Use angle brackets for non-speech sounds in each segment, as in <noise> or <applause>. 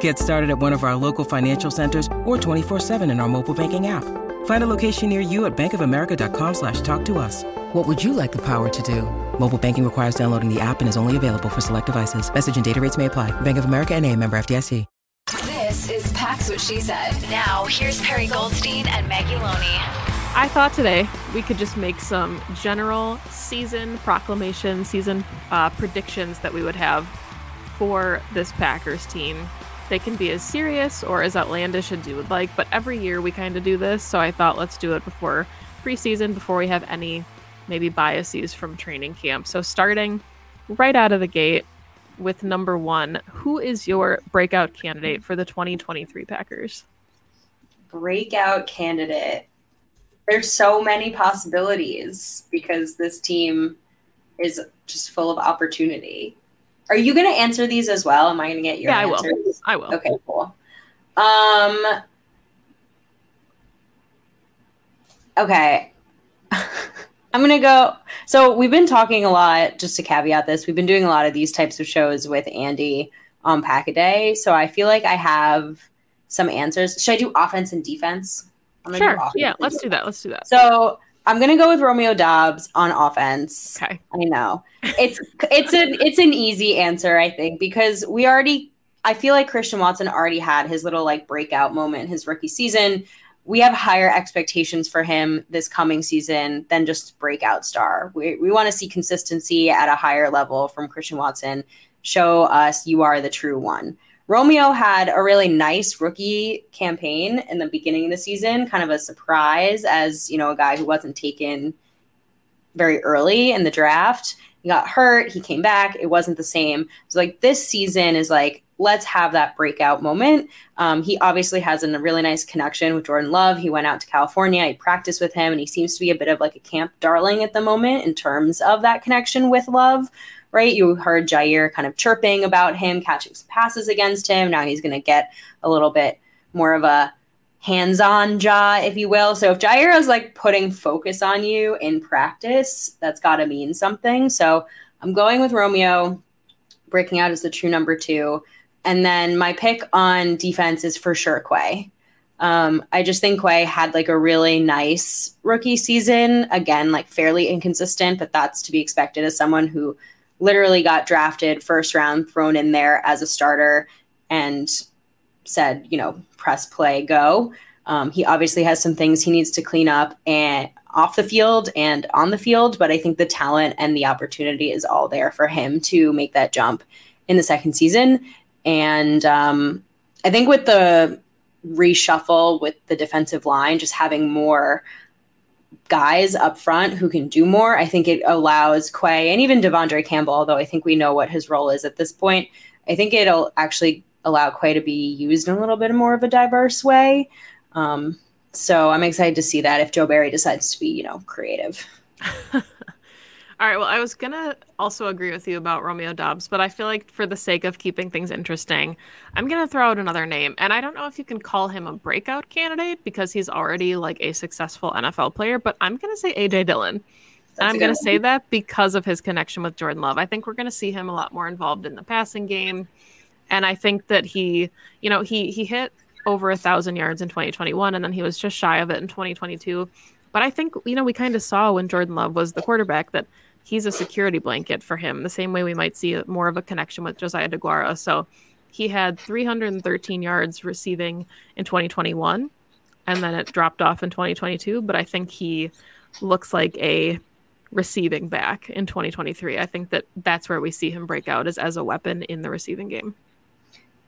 Get started at one of our local financial centers or 24-7 in our mobile banking app. Find a location near you at bankofamerica.com slash talk to us. What would you like the power to do? Mobile banking requires downloading the app and is only available for select devices. Message and data rates may apply. Bank of America and a member FDIC. This is Pack What She Said. Now, here's Perri Goldstein and Maggie Loney. I thought today we could just make some general season proclamation, season uh, predictions that we would have for this Packers team they can be as serious or as outlandish as you would like, but every year we kind of do this, so I thought let's do it before preseason, before we have any maybe biases from training camp. So starting right out of the gate with number one, who is your breakout candidate for the 2023 Packers? Breakout candidate. There's so many possibilities because this team is just full of opportunity. Are you going to answer these as well? Am I going to get your yeah, answers? I will. I will. Okay, cool. Um. Okay. <laughs> I'm going to go. So, we've been talking a lot, just to caveat this, we've been doing a lot of these types of shows with Andy on Pack a Day. So, I feel like I have some answers. Should I do offense and defense? sure. Yeah, let's do that. Let's do that. So, I'm gonna go with Romeo Doubs on offense. Okay. I know. It's it's an it's an easy answer, I think, because we already I feel like Christian Watson already had his little like breakout moment his rookie season. We have higher expectations for him this coming season than just breakout star. We we want to see consistency at a higher level from Christian Watson. Show us you are the true one. Romeo had a really nice rookie campaign in the beginning of the season, kind of a surprise as, you know, a guy who wasn't taken very early in the draft. He got hurt, he came back, it wasn't the same. So like this season is like let's have that breakout moment. Um, he obviously has a really nice connection with Jordan Love. He went out to California, he practiced with him, and he seems to be a bit of like a camp darling at the moment in terms of that connection with Love right? You heard Jaire kind of chirping about him, catching some passes against him. Now he's going to get a little bit more of a hands-on jaw, if you will. So if Jaire is like putting focus on you in practice, that's got to mean something. So I'm going with Romeo, breaking out as the true number two. And then my pick on defense is for sure Quay. Um, I just think Quay had like a really nice rookie season. Again, like fairly inconsistent, but that's to be expected as someone who literally got drafted first round, thrown in there as a starter, and said, you know, press play, go. Um, he obviously has some things he needs to clean up and off the field and on the field, but I think the talent and the opportunity is all there for him to make that jump in the second season. And um, I think with the reshuffle with the defensive line, just having more guys up front who can do more. I think it allows Quay and even De'Vondre Campbell, although I think we know what his role is at this point. I think it'll actually allow Quay to be used in a little bit more of a diverse way. Um, so I'm excited to see that if Joe Barry decides to be, you know, creative. <laughs> All right. Well, I was going to also agree with you about Romeo Doubs, but I feel like for the sake of keeping things interesting, I'm going to throw out another name. And I don't know if you can call him a breakout candidate because he's already like a successful NFL player, but I'm going to say AJ Dillon. and I'm going to say that because of his connection with Jordan Love. I think we're going to see him a lot more involved in the passing game. And I think that he, you know, he he hit over a thousand yards in 2021, and then he was just shy of it in 2022. But I think, you know, we kind of saw when Jordan Love was the quarterback that he's a security blanket for him, the same way we might see more of a connection with Josiah Deguara. So he had 313 yards receiving in 2021, and then it dropped off in 2022. But I think he looks like a receiving back in 2023. I think that that's where we see him break out is as a weapon in the receiving game.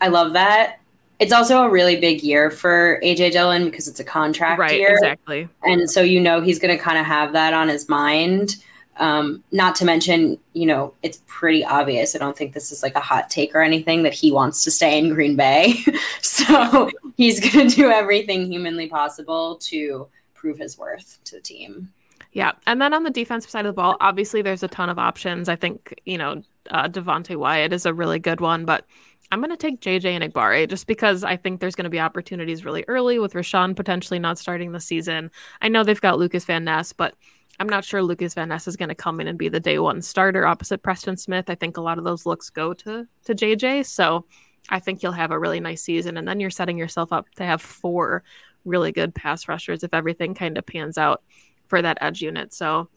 I love that. It's also a really big year for AJ Dillon because it's a contract right, year. Exactly. And so you know he's going to kind of have that on his mind. Um, not to mention, you know, it's pretty obvious. I don't think this is like a hot take or anything that he wants to stay in Green Bay. <laughs> so he's going to do everything humanly possible to prove his worth to the team. Yeah. And then on the defensive side of the ball, obviously there's a ton of options. I think, you know, uh, Devonte Wyatt is a really good one, but I'm going to take JJ Enagbare just because I think there's going to be opportunities really early with Rashan potentially not starting the season. I know they've got Lucas Van Ness, but I'm not sure Lucas Van Ness is going to come in and be the day one starter opposite Preston Smith. I think a lot of those looks go to to JJ. So I think you'll have a really nice season, and then you're setting yourself up to have four really good pass rushers if everything kind of pans out for that edge unit. So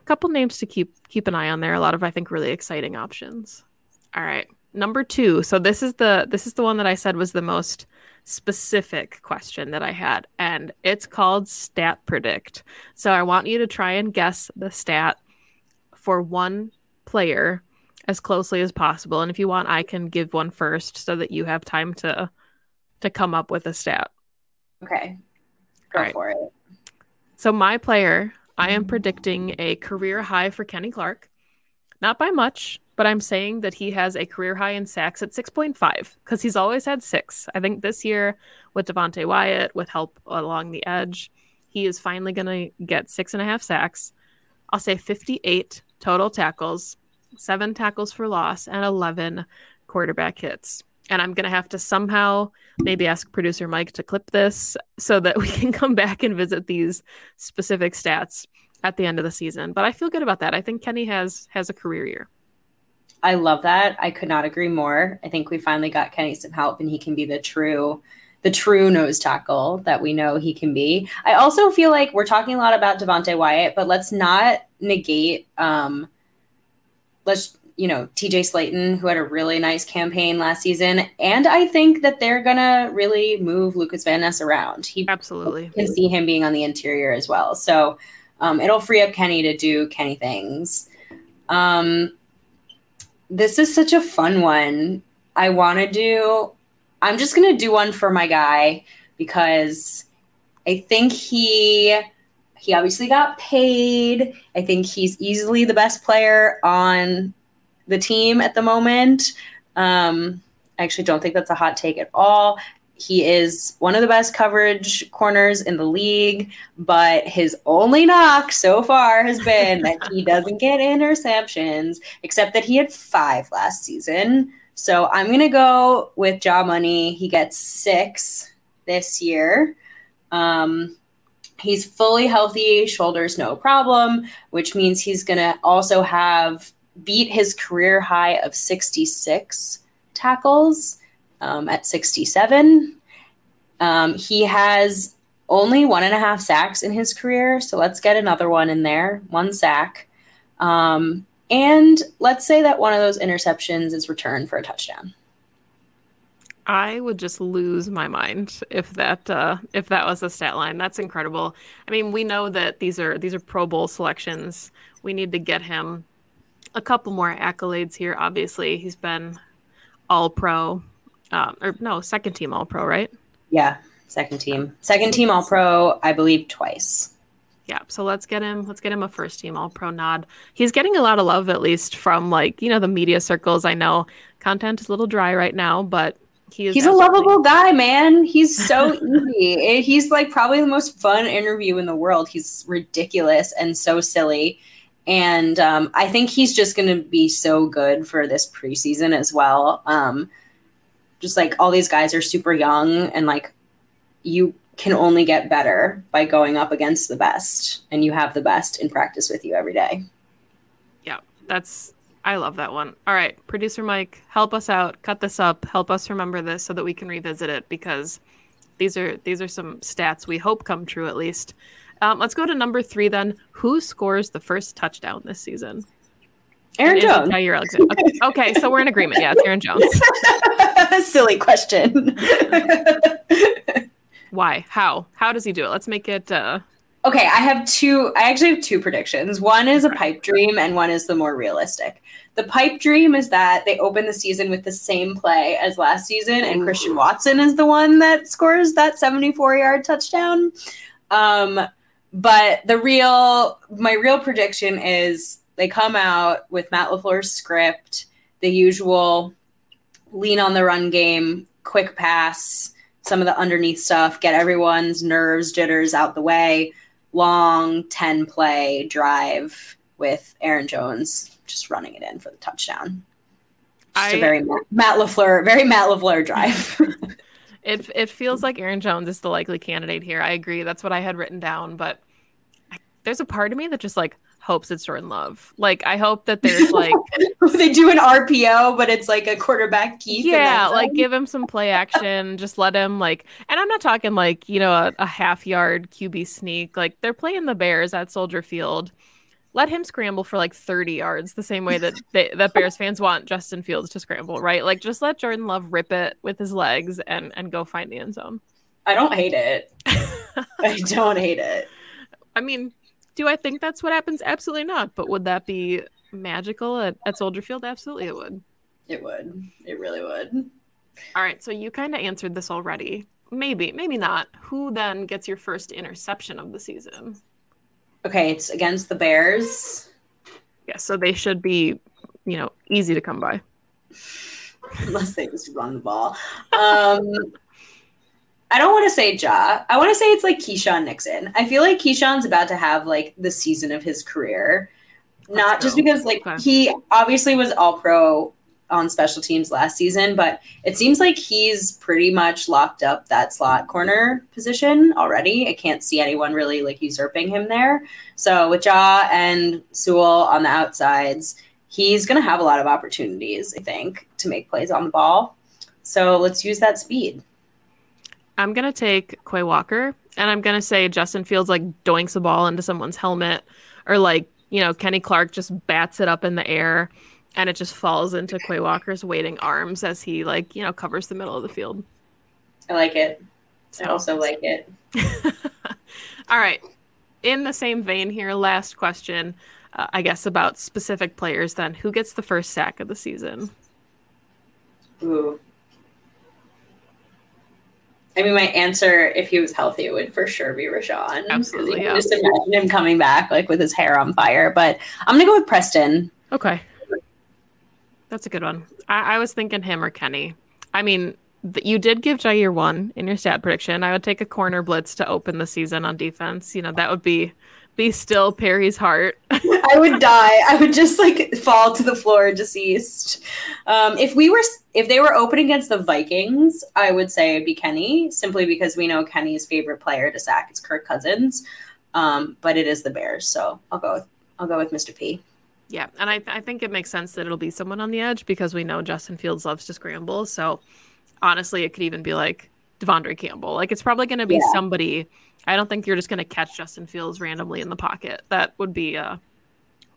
a couple names to keep keep an eye on there. A lot of I think really exciting options. All right. Number 2. So this is the this is the one that I said was the most specific question that I had and it's called stat predict. So I want you to try and guess the stat for one player as closely as possible and if you want I can give one first so that you have time to to come up with a stat. Okay. Go right. for it. So my player, I am predicting a career high for Kenny Clark. Not by much, but I'm saying that he has a career high in sacks at 6.5 because he's always had six. I think this year with Devonte Wyatt, with help along the edge, he is finally going to get six and a half sacks. I'll say 58 total tackles, seven tackles for loss, and 11 quarterback hits and I'm going to have to somehow maybe ask producer Mike to clip this so that we <laughs> can come back and visit these specific stats at the end of the season. But I feel good about that. I think Kenny has has a career year. I love that. I could not agree more. I think we finally got Kenny some help and he can be the true the true nose tackle that we know he can be. I also feel like we're talking a lot about Devonte Wyatt, but let's not negate um let's you know, TJ Slaton, who had a really nice campaign last season. And I think that they're going to really move Lucas Van Ness around. He absolutely can see him being on the interior as well. So um, it'll free up Kenny to do Kenny things. Um, this is such a fun one. I want to do, I'm just going to do one for my guy because I think he he obviously got paid. I think he's easily the best player on the team at the moment. Um, I actually don't think that's a hot take at all. He is one of the best coverage corners in the league, but his only knock so far has been that he <laughs> doesn't get interceptions, except that he had five last season. So I'm going to go with Jaw Money. He gets six this year. Um, he's fully healthy, shoulders no problem, which means he's going to also have beat his career high of 66 tackles um, at 67. Um, he has only one and a half sacks in his career. So let's get another one in there, one sack. Um, and let's say that one of those interceptions is returned for a touchdown. I would just lose my mind if that uh, if that was a stat line. That's incredible. I mean, we know that these are these are Pro Bowl selections. We need to get him a couple more accolades here. Obviously, he's been All Pro, um, or no, second team All Pro, right? Yeah, second team, second team All Pro, I believe twice. Yeah, so let's get him. Let's get him a first team All Pro nod. He's getting a lot of love, at least from like you know the media circles. I know content is a little dry right now, but he is. He's a lovable guy, man. He's so <laughs> easy. He's like probably the most fun interview in the world. He's ridiculous and so silly and um, I think he's just going to be so good for this preseason as well. Um, just like all these guys are super young, and like you can only get better by going up against the best, and you have the best in practice with you every day. Yeah, that's I love that one. All right, producer Mike, help us out, cut this up, help us remember this so that we can revisit it because these are these are some stats we hope come true at least. Um, let's go to number three then. Who scores the first touchdown this season? Aaron Jones. Alexander. Okay. okay, so we're in agreement. Yeah, it's Aaron Jones. <laughs> <laughs> Silly question. Why? How? How does he do it? Let's make it. Uh... Okay, I have two. I actually have two predictions. One is a pipe dream, and one is the more realistic. The pipe dream is that they open the season with the same play as last season, and Christian Watson is the one that scores that 74 yard touchdown. Um, but the real, my real prediction is they come out with Matt LaFleur's script, the usual lean on the run game, quick pass, some of the underneath stuff, get everyone's nerves, jitters out the way long 10 play drive with Aaron Jones just running it in for the touchdown. Just I, a very Matt LaFleur, very Matt LaFleur drive. <laughs> it it feels like Aaron Jones is the likely candidate here. I agree. That's what I had written down, but I, there's a part of me that just like hopes it's Jordan Love. Like I hope that there's like <laughs> they do an RPO, but it's like a quarterback keep. Yeah, like give him some play action. just let him like, and I'm not talking like you know a, a half yard QB sneak. Like they're playing the Bears at Soldier Field. Let him scramble for like 30 yards, the same way that <laughs> they, that Bears fans want Justin Fields to scramble, right? Like just let Jordan Love rip it with his legs and and go find the end zone. I don't hate it. <laughs> I don't hate it. I mean, do I think that's what happens? Absolutely not. But would that be magical at, at Soldier Field? Absolutely, it would. It would. It really would. All right. So you kind of answered this already. Maybe, maybe not. Who then gets your first interception of the season? Okay, it's against the Bears. Yeah, so they should be, you know, easy to come by. Unless they just run the ball. Um, <laughs> I don't want to say Ja. I want to say it's like Keisean Nixon. I feel like Keisean's about to have like the season of his career. Let's Not go. just because like okay. he obviously was all pro on special teams last season, but it seems like he's pretty much locked up that slot corner position already. I can't see anyone really like usurping him there. So with Ja and Sewell on the outsides, he's going to have a lot of opportunities, I think, to make plays on the ball. So let's use that speed. I'm gonna take Quay Walker, and I'm gonna say Justin Fields like doinks a ball into someone's helmet, or like you know Kenny Clark just bats it up in the air, and it just falls into Quay Walker's waiting arms as he like you know covers the middle of the field. I like it. So. I also like it. <laughs> All right. In the same vein here, last question, uh, I guess about specific players. Then, who gets the first sack of the season? Ooh. I mean, my answer, if he was healthy, would for sure be Rashan. Absolutely. Yeah. Just imagine him coming back like with his hair on fire. But I'm gonna go with Preston. Okay. That's a good one. I, I was thinking him or Kenny. I mean, th- you did give Jaire one in your stat prediction. I would take a corner blitz to open the season on defense. You know, that would be be still Perri's heart. <laughs> I would die. I would just like fall to the floor deceased. Um, if we were, if they were open against the Vikings, I would say it'd be Kenny, simply because we know Kenny's favorite player to sack is Kirk Cousins. Um, but it is the Bears, so I'll go with I'll go with Mr. P. Yeah, and I, I think it makes sense that it'll be someone on the edge because we know Justin Fields loves to scramble. So honestly, it could even be like De'Vondre Campbell. Like it's probably going to be yeah. somebody I don't think you're just going to catch Justin Fields randomly in the pocket. That would be uh,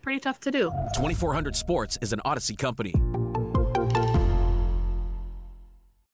pretty tough to do. 2400 Sports is an Audacy company.